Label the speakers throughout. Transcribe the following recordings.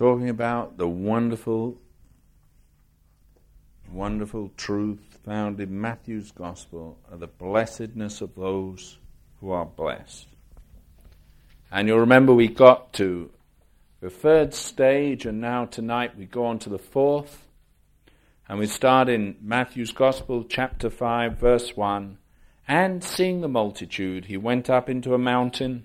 Speaker 1: talking about the wonderful, wonderful truth found in Matthew's Gospel of the blessedness of those who are blessed. And you'll remember we got to the third stage, and now tonight we go on to the fourth. And we start in Matthew's Gospel, chapter 5, verse 1. And seeing the multitude, he went up into a mountain.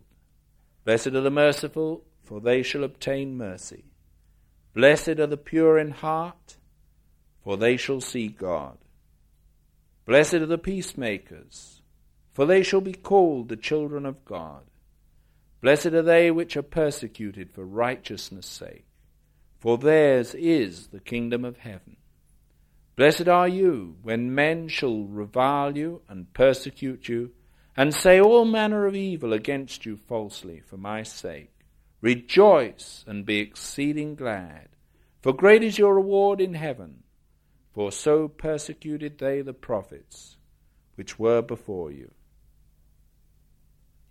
Speaker 1: Blessed are the merciful, for they shall obtain mercy. Blessed are the pure in heart, for they shall see God. Blessed are the peacemakers, for they shall be called the children of God. Blessed are they which are persecuted for righteousness' sake, for theirs is the kingdom of heaven. Blessed are you when men shall revile you and persecute you, and say all manner of evil against you falsely for my sake. Rejoice and be exceeding glad, for great is your reward in heaven. For so persecuted they the prophets which were before you.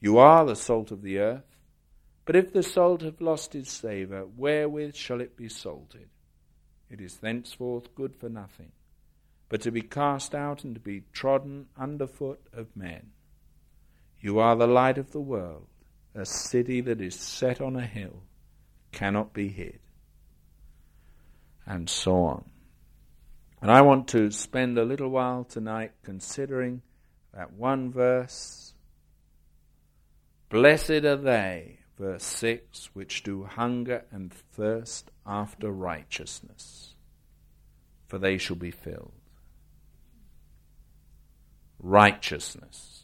Speaker 1: You are the salt of the earth, but if the salt have lost its savour, wherewith shall it be salted? it is thenceforth good for nothing, but to be cast out and to be trodden under foot of men. You are the light of the world. A city that is set on a hill cannot be hid. And so on. And I want to spend a little while tonight considering that one verse. Blessed are they verse 6 which do hunger and thirst after righteousness, for they shall be filled. Righteousness,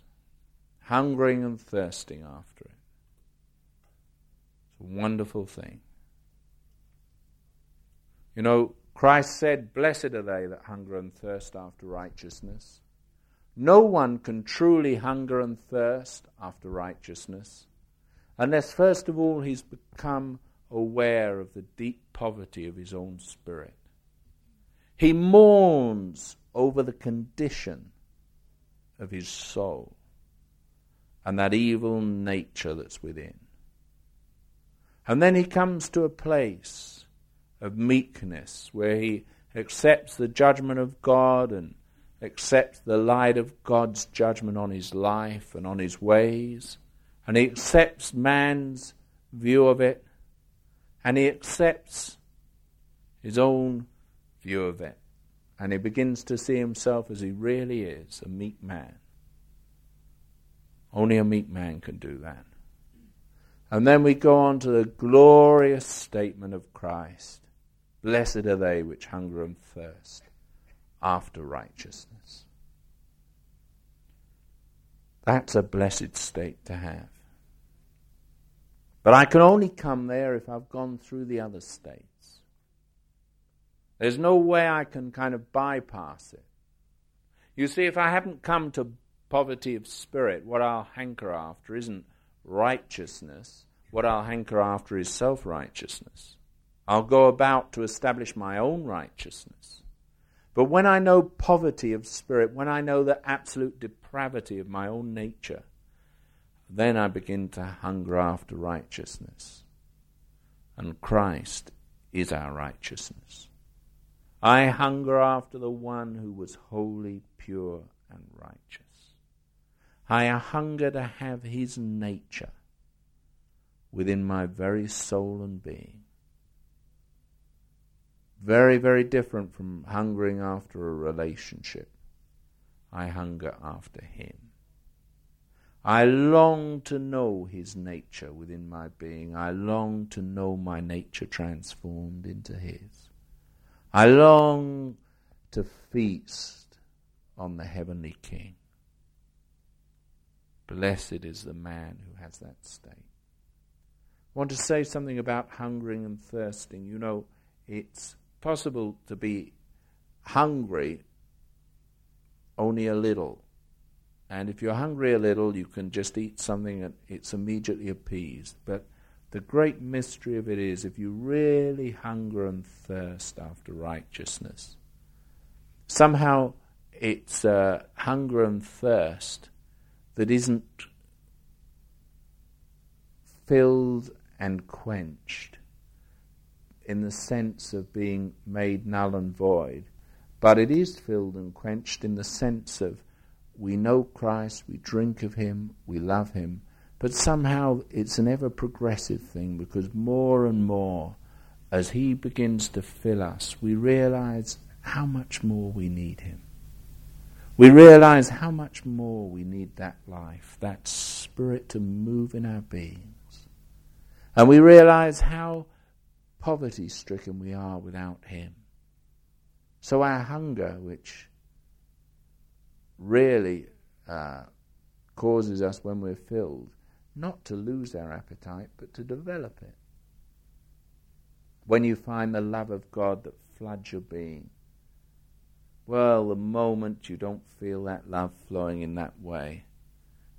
Speaker 1: hungering and thirsting after it. It's a wonderful thing. You know, Christ said, Blessed are they that hunger and thirst after righteousness. No one can truly hunger and thirst after righteousness unless first of all he's become aware of the deep poverty of his own spirit. He mourns over the condition of his soul and that evil nature that's within. And then he comes to a place of meekness where he accepts the judgment of God and accepts the light of God's judgment on his life and on his ways and he accepts man's view of it, and he accepts his own view of it, and he begins to see himself as he really is a meek man. Only a meek man can do that. And then we go on to the glorious statement of Christ Blessed are they which hunger and thirst after righteousness. That's a blessed state to have. But I can only come there if I've gone through the other states. There's no way I can kind of bypass it. You see, if I haven't come to poverty of spirit, what I'll hanker after isn't righteousness. What I'll hanker after is self righteousness. I'll go about to establish my own righteousness. But when I know poverty of spirit, when I know the absolute depravity of my own nature, then I begin to hunger after righteousness. And Christ is our righteousness. I hunger after the one who was holy, pure, and righteous. I hunger to have his nature within my very soul and being. Very, very different from hungering after a relationship. I hunger after him. I long to know his nature within my being. I long to know my nature transformed into his. I long to feast on the heavenly King. Blessed is the man who has that state. I want to say something about hungering and thirsting. You know, it's possible to be hungry only a little. And if you're hungry a little, you can just eat something and it's immediately appeased. But the great mystery of it is if you really hunger and thirst after righteousness, somehow it's uh, hunger and thirst that isn't filled and quenched in the sense of being made null and void, but it is filled and quenched in the sense of we know Christ, we drink of Him, we love Him, but somehow it's an ever progressive thing because more and more, as He begins to fill us, we realize how much more we need Him. We realize how much more we need that life, that spirit to move in our beings. And we realize how poverty stricken we are without Him. So our hunger, which really uh, causes us when we're filled, not to lose our appetite, but to develop it. When you find the love of God that floods your being, well, the moment you don't feel that love flowing in that way,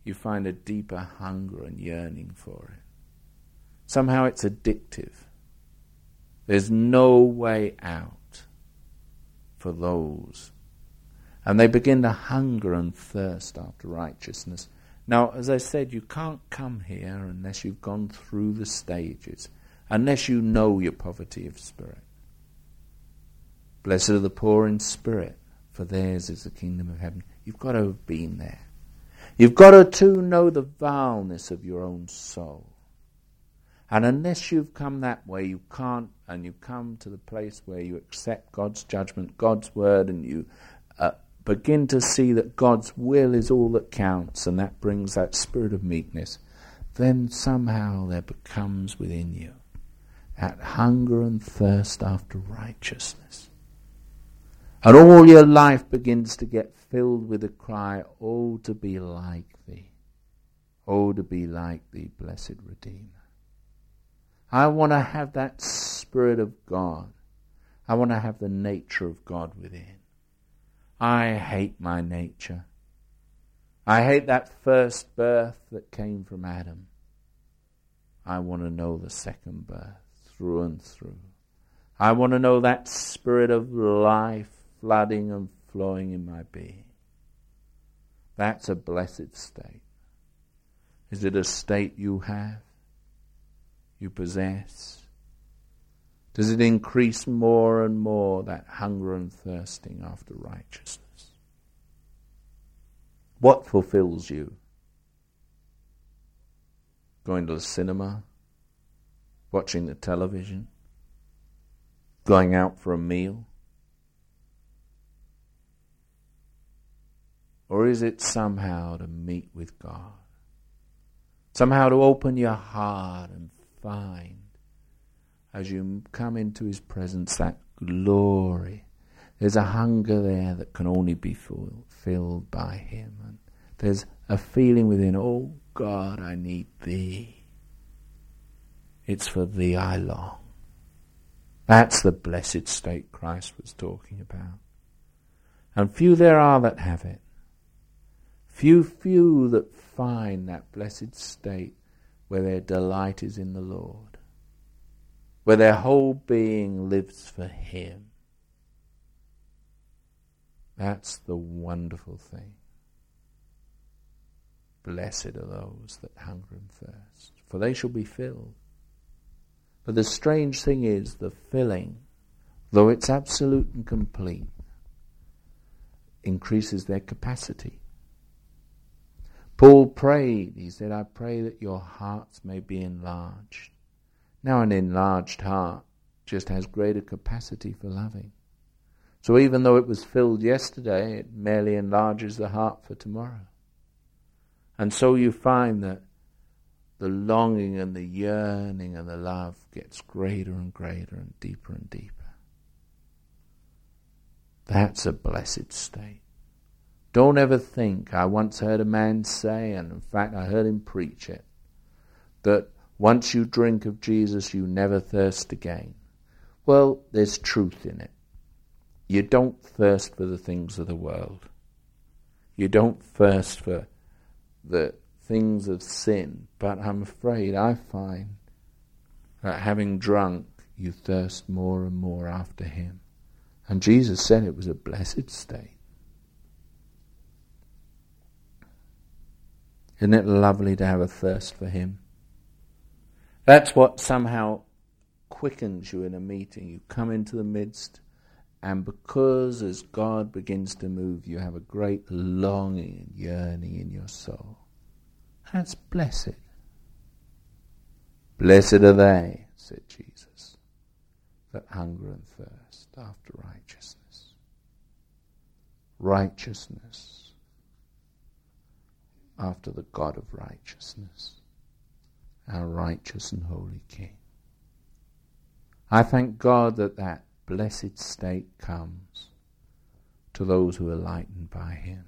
Speaker 1: you find a deeper hunger and yearning for it. Somehow it's addictive. There's no way out for those. And they begin to hunger and thirst after righteousness. Now, as I said, you can't come here unless you've gone through the stages, unless you know your poverty of spirit. Blessed are the poor in spirit, for theirs is the kingdom of heaven. You've got to have been there. You've got to too know the vileness of your own soul. And unless you've come that way, you can't, and you come to the place where you accept God's judgment, God's word, and you uh, begin to see that God's will is all that counts, and that brings that spirit of meekness, then somehow there becomes within you that hunger and thirst after righteousness. And all your life begins to get filled with the cry, Oh, to be like thee. Oh, to be like thee, blessed Redeemer. I want to have that Spirit of God. I want to have the nature of God within. I hate my nature. I hate that first birth that came from Adam. I want to know the second birth through and through. I want to know that spirit of life flooding and flowing in my being. That's a blessed state. Is it a state you have? you possess? Does it increase more and more that hunger and thirsting after righteousness? What fulfills you? Going to the cinema? Watching the television? Going out for a meal? Or is it somehow to meet with God? Somehow to open your heart and find as you come into His presence that glory. There's a hunger there that can only be filled by Him. And there's a feeling within, oh God, I need Thee. It's for Thee I long. That's the blessed state Christ was talking about. And few there are that have it. Few, few that find that blessed state where their delight is in the Lord, where their whole being lives for Him. That's the wonderful thing. Blessed are those that hunger and thirst, for they shall be filled. But the strange thing is, the filling, though it's absolute and complete, increases their capacity. Paul prayed. He said, I pray that your hearts may be enlarged. Now, an enlarged heart just has greater capacity for loving. So, even though it was filled yesterday, it merely enlarges the heart for tomorrow. And so you find that the longing and the yearning and the love gets greater and greater and deeper and deeper. That's a blessed state. Don't ever think, I once heard a man say, and in fact I heard him preach it, that Once you drink of Jesus, you never thirst again. Well, there's truth in it. You don't thirst for the things of the world. You don't thirst for the things of sin. But I'm afraid I find that having drunk, you thirst more and more after Him. And Jesus said it was a blessed state. Isn't it lovely to have a thirst for Him? That's what somehow quickens you in a meeting. You come into the midst, and because as God begins to move, you have a great longing and yearning in your soul. That's blessed. Blessed are they, said Jesus, that hunger and thirst after righteousness. Righteousness after the God of righteousness, our righteous and holy King. I thank God that that blessed state comes to those who are lightened by Him.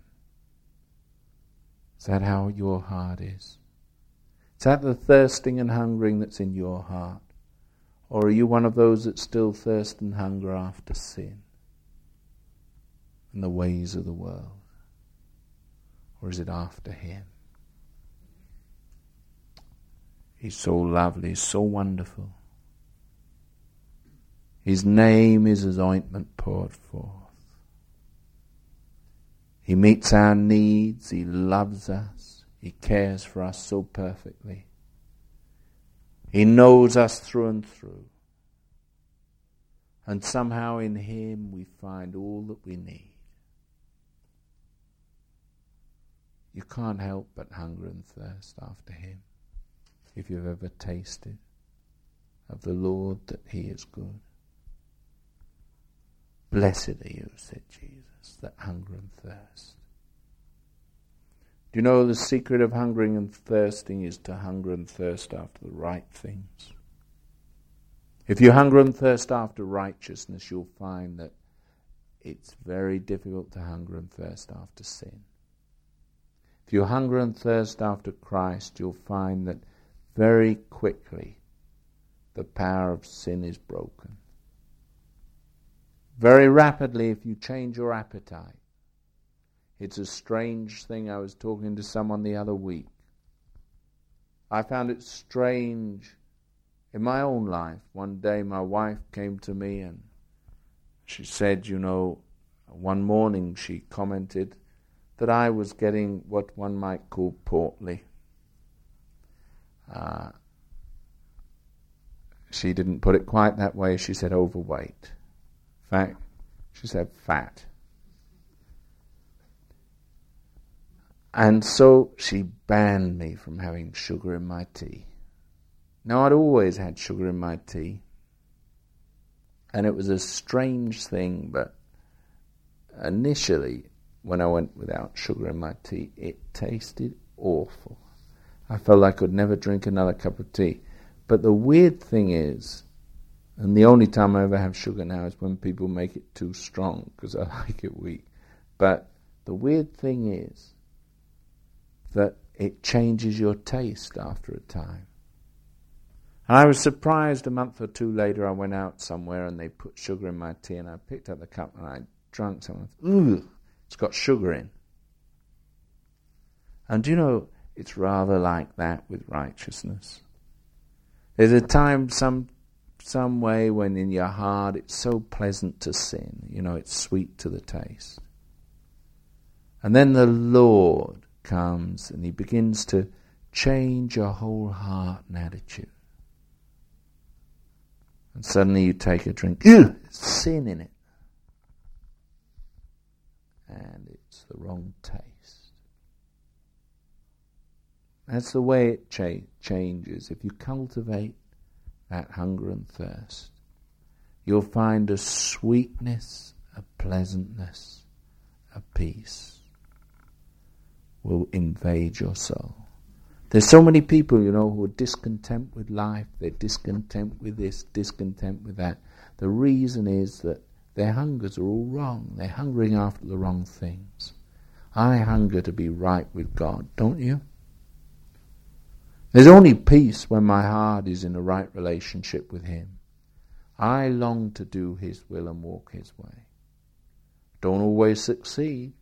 Speaker 1: Is that how your heart is? Is that the thirsting and hungering that's in your heart? Or are you one of those that still thirst and hunger after sin and the ways of the world? Or is it after Him? He's so lovely, so wonderful. His name is as ointment poured forth. He meets our needs, He loves us, He cares for us so perfectly. He knows us through and through. And somehow in Him we find all that we need. You can't help but hunger and thirst after Him if you've ever tasted of the Lord that He is good. Blessed are you, said Jesus, that hunger and thirst. Do you know the secret of hungering and thirsting is to hunger and thirst after the right things? If you hunger and thirst after righteousness, you'll find that it's very difficult to hunger and thirst after sin. If you hunger and thirst after Christ, you'll find that very quickly the power of sin is broken very rapidly if you change your appetite. It's a strange thing. I was talking to someone the other week. I found it strange in my own life. One day my wife came to me and she said, you know, one morning she commented that I was getting what one might call portly. Uh, she didn't put it quite that way. She said overweight fact, she said fat. And so she banned me from having sugar in my tea. Now, I'd always had sugar in my tea, and it was a strange thing, but initially, when I went without sugar in my tea, it tasted awful. I felt I could never drink another cup of tea. But the weird thing is, and the only time I ever have sugar now is when people make it too strong because I like it weak. But the weird thing is that it changes your taste after a time. And I was surprised a month or two later. I went out somewhere and they put sugar in my tea, and I picked up the cup and I drank some. Ooh, it's got sugar in. And do you know, it's rather like that with righteousness. There's a time, some some way when in your heart it's so pleasant to sin, you know, it's sweet to the taste. And then the Lord comes and He begins to change your whole heart and attitude. And suddenly you take a drink, sin in it. And it's the wrong taste. That's the way it cha- changes. If you cultivate that hunger and thirst, you'll find a sweetness, a pleasantness, a peace will invade your soul. There's so many people, you know, who are discontent with life, they're discontent with this, discontent with that. The reason is that their hungers are all wrong. They're hungering after the wrong things. I hunger to be right with God, don't you? There's only peace when my heart is in a right relationship with Him. I long to do His will and walk His way. Don't always succeed.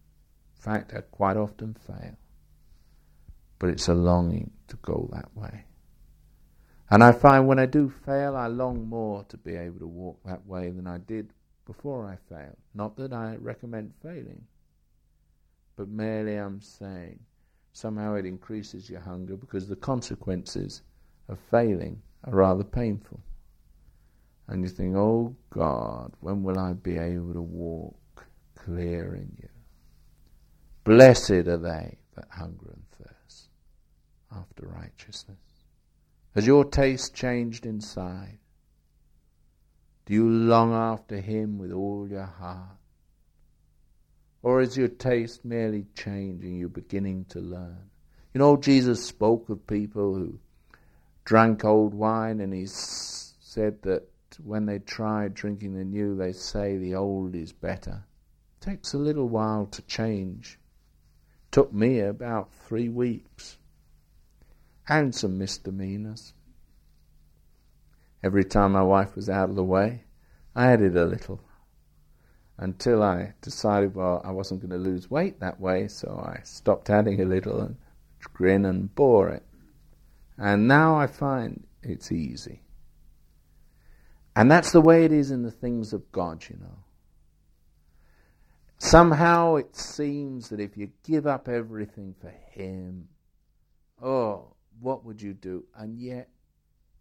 Speaker 1: In fact, I quite often fail. But it's a longing to go that way. And I find when I do fail, I long more to be able to walk that way than I did before I fail. Not that I recommend failing, but merely I'm saying somehow it increases your hunger because the consequences of failing are rather painful. And you think, oh God, when will I be able to walk clear in you? Blessed are they that hunger and thirst after righteousness. Has your taste changed inside? Do you long after Him with all your heart? Or is your taste merely changing? You're beginning to learn. You know, Jesus spoke of people who drank old wine, and He said that when they tried drinking the new, they say the old is better. It takes a little while to change. It took me about three weeks. And some misdemeanors. Every time my wife was out of the way, I added a little until I decided, well, I wasn't going to lose weight that way, so I stopped adding a little and grin and bore it. And now I find it's easy. And that's the way it is in the things of God, you know. Somehow it seems that if you give up everything for Him, oh, what would you do? And yet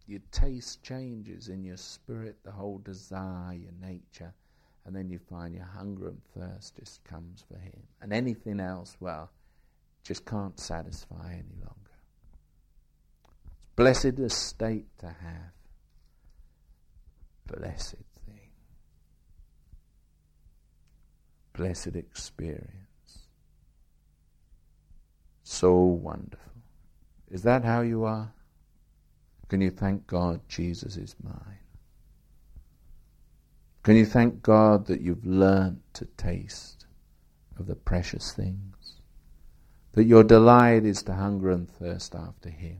Speaker 1: your taste changes in your spirit, the whole desire, your nature and then you find your hunger and thirst just comes for Him. And anything else, well, just can't satisfy any longer. It's blessed estate to have. Blessed thing. Blessed experience. So wonderful. Is that how you are? Can you thank God Jesus is mine? Can you thank God that you've learnt to taste of the precious things? That your delight is to hunger and thirst after Him.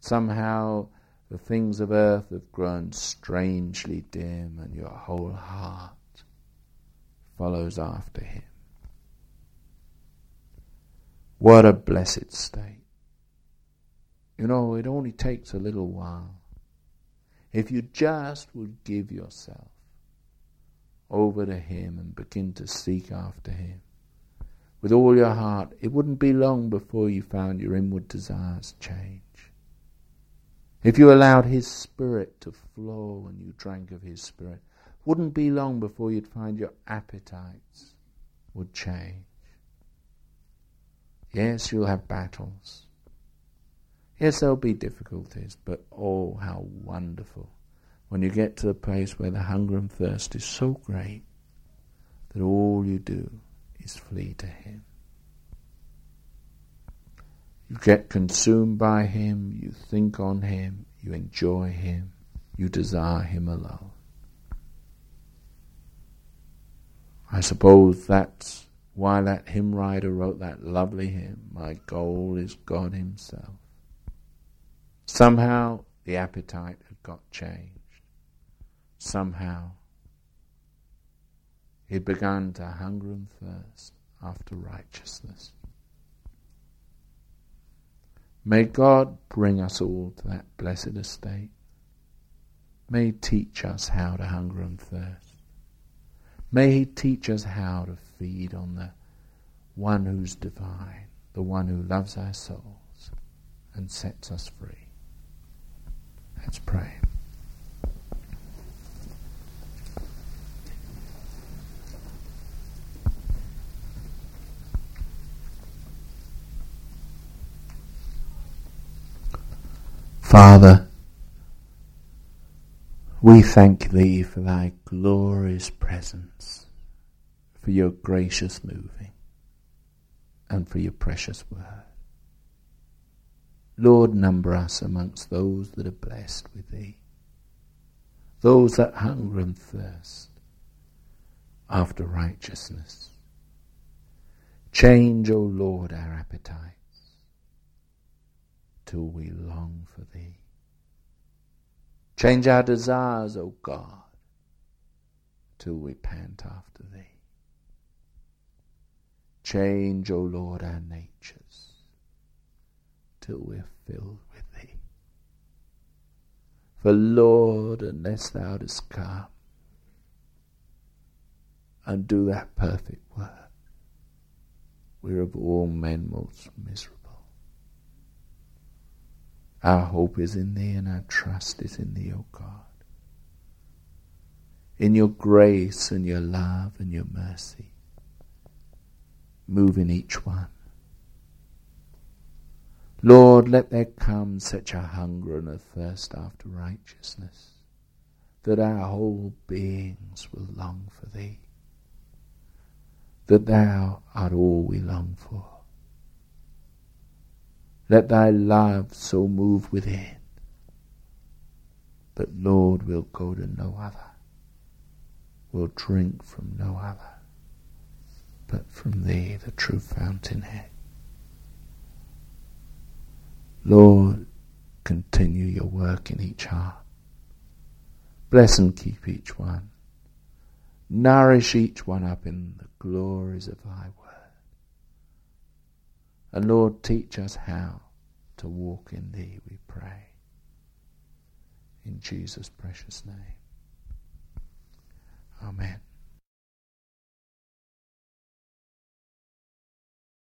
Speaker 1: Somehow the things of earth have grown strangely dim and your whole heart follows after Him. What a blessed state. You know, it only takes a little while if you just would give yourself over to Him and begin to seek after Him with all your heart, it wouldn't be long before you found your inward desires change. If you allowed His Spirit to flow and you drank of His Spirit, wouldn't be long before you'd find your appetites would change. Yes, you'll have battles. Yes, there'll be difficulties, but oh, how wonderful when you get to the place where the hunger and thirst is so great that all you do is flee to Him. You get consumed by Him, you think on Him, you enjoy Him, you desire Him alone. I suppose that's why that hymn writer wrote that lovely hymn, My goal is God Himself. Somehow the appetite had got changed. Somehow he had begun to hunger and thirst after righteousness. May God bring us all to that blessed estate. May He teach us how to hunger and thirst. May He teach us how to feed on the one who's divine, the one who loves our souls and sets us free. Let's pray. Father, we thank Thee for Thy glorious presence, for Your gracious moving, and for Your precious word. Lord, number us amongst those that are blessed with Thee, those that hunger and thirst after righteousness. Change, O Lord, our appetites till we long for thee. Change our desires, O God, till we pant after thee. Change, O Lord, our natures till we're filled with thee. For Lord, unless thou dost come and do that perfect work, we're of all men most miserable. Our hope is in Thee and our trust is in Thee, O God. In your grace and your love and your mercy, move in each one. Lord, let there come such a hunger and a thirst after righteousness that our whole beings will long for Thee, that Thou art all we long for. Let thy love so move within that, Lord, we'll go to no other. We'll drink from no other but from thee, the true fountainhead. Lord, continue your work in each heart. Bless and keep each one. Nourish each one up in the glories of thy word. And Lord, teach us how to walk in Thee, we pray. In Jesus' precious name. Amen.